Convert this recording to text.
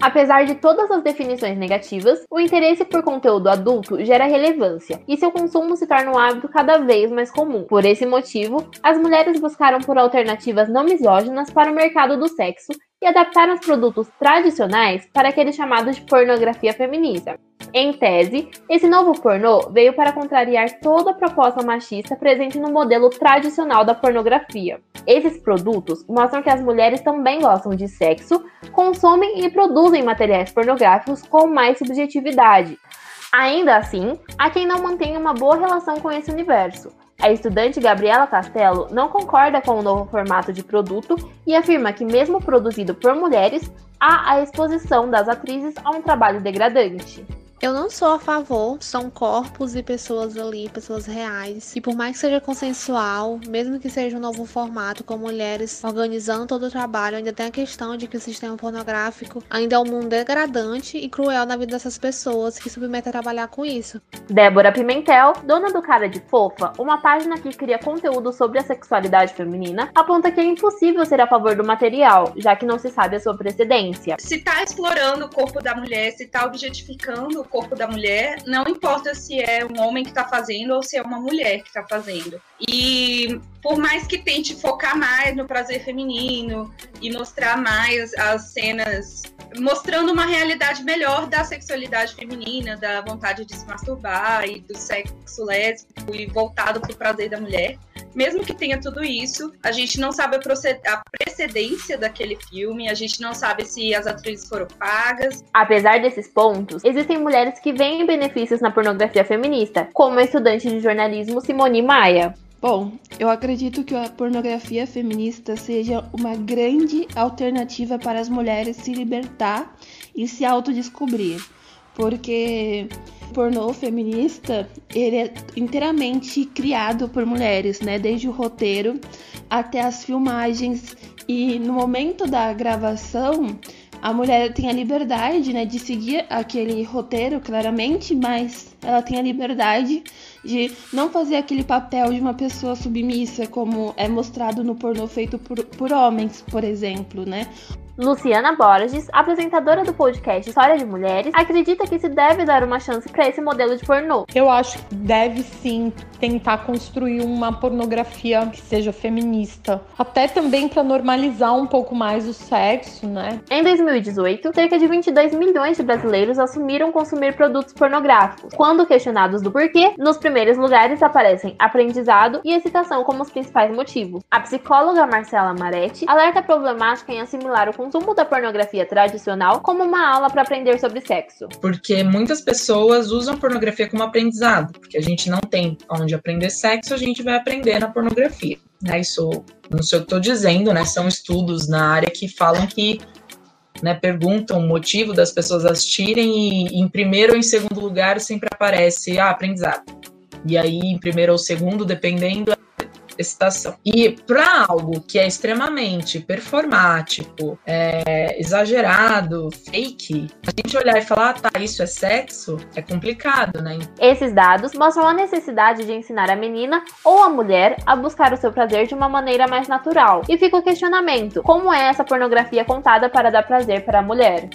Apesar de todas as definições negativas, o interesse por conteúdo adulto gera relevância e seu consumo se torna um hábito cada vez mais comum. Por esse motivo, as mulheres buscaram por alternativas não misóginas para o mercado do sexo e adaptaram os produtos tradicionais para aquele chamado de pornografia feminista. Em tese, esse novo pornô veio para contrariar toda a proposta machista presente no modelo tradicional da pornografia. Esses produtos mostram que as mulheres também gostam de sexo, consomem e produzem materiais pornográficos com mais subjetividade. Ainda assim, há quem não mantenha uma boa relação com esse universo. A estudante Gabriela Castello não concorda com o novo formato de produto e afirma que, mesmo produzido por mulheres, há a exposição das atrizes a um trabalho degradante. Eu não sou a favor, são corpos e pessoas ali, pessoas reais. E por mais que seja consensual, mesmo que seja um novo formato, com mulheres organizando todo o trabalho, ainda tem a questão de que o sistema pornográfico ainda é um mundo degradante e cruel na vida dessas pessoas que submetem a trabalhar com isso. Débora Pimentel, dona do Cara de Fofa, uma página que cria conteúdo sobre a sexualidade feminina, aponta que é impossível ser a favor do material, já que não se sabe a sua precedência. Se tá explorando o corpo da mulher, se tá objetificando corpo da mulher, não importa se é um homem que está fazendo ou se é uma mulher que está fazendo. E por mais que tente focar mais no prazer feminino e mostrar mais as cenas, mostrando uma realidade melhor da sexualidade feminina, da vontade de se masturbar e do sexo lésbico e voltado para o prazer da mulher, mesmo que tenha tudo isso, a gente não sabe a, precedência daquele filme, a gente não sabe se as atrizes foram pagas. Apesar desses pontos, existem mulheres que veem benefícios na pornografia feminista, como a estudante de jornalismo Simone Maia. Bom, eu acredito que a pornografia feminista seja uma grande alternativa para as mulheres se libertar e se autodescobrir, porque pornô feminista, ele é inteiramente criado por mulheres, né? Desde o roteiro até as filmagens e no momento da gravação, a mulher tem a liberdade, né, de seguir aquele roteiro claramente, mas ela tem a liberdade de não fazer aquele papel de uma pessoa submissa, como é mostrado no pornô feito por, por homens, por exemplo, né? Luciana Borges, apresentadora do podcast História de Mulheres, acredita que se deve dar uma chance para esse modelo de pornô. Eu acho que deve sim tentar construir uma pornografia que seja feminista, até também para normalizar um pouco mais o sexo, né? Em 2018, cerca de 22 milhões de brasileiros assumiram consumir produtos pornográficos. Quando questionados do porquê, nos primeiros lugares aparecem aprendizado e excitação como os principais motivos. A psicóloga Marcela Maretti alerta a problemática em assimilar o consumo da pornografia tradicional como uma aula para aprender sobre sexo. Porque muitas pessoas usam pornografia como aprendizado, porque a gente não tem onde aprender sexo, a gente vai aprender na pornografia. Né? Isso não sei o que estou dizendo, né? São estudos na área que falam que né, perguntam o motivo das pessoas assistirem e em primeiro ou em segundo lugar sempre aparece ah, aprendizado. E aí, em primeiro ou segundo, dependendo, excitação. E para algo que é extremamente performático, é, exagerado, fake, a gente olhar e falar, ah, tá, isso é sexo, é complicado, né? Esses dados mostram a necessidade de ensinar a menina ou a mulher a buscar o seu prazer de uma maneira mais natural. E fica o questionamento: como é essa pornografia contada para dar prazer para a mulher?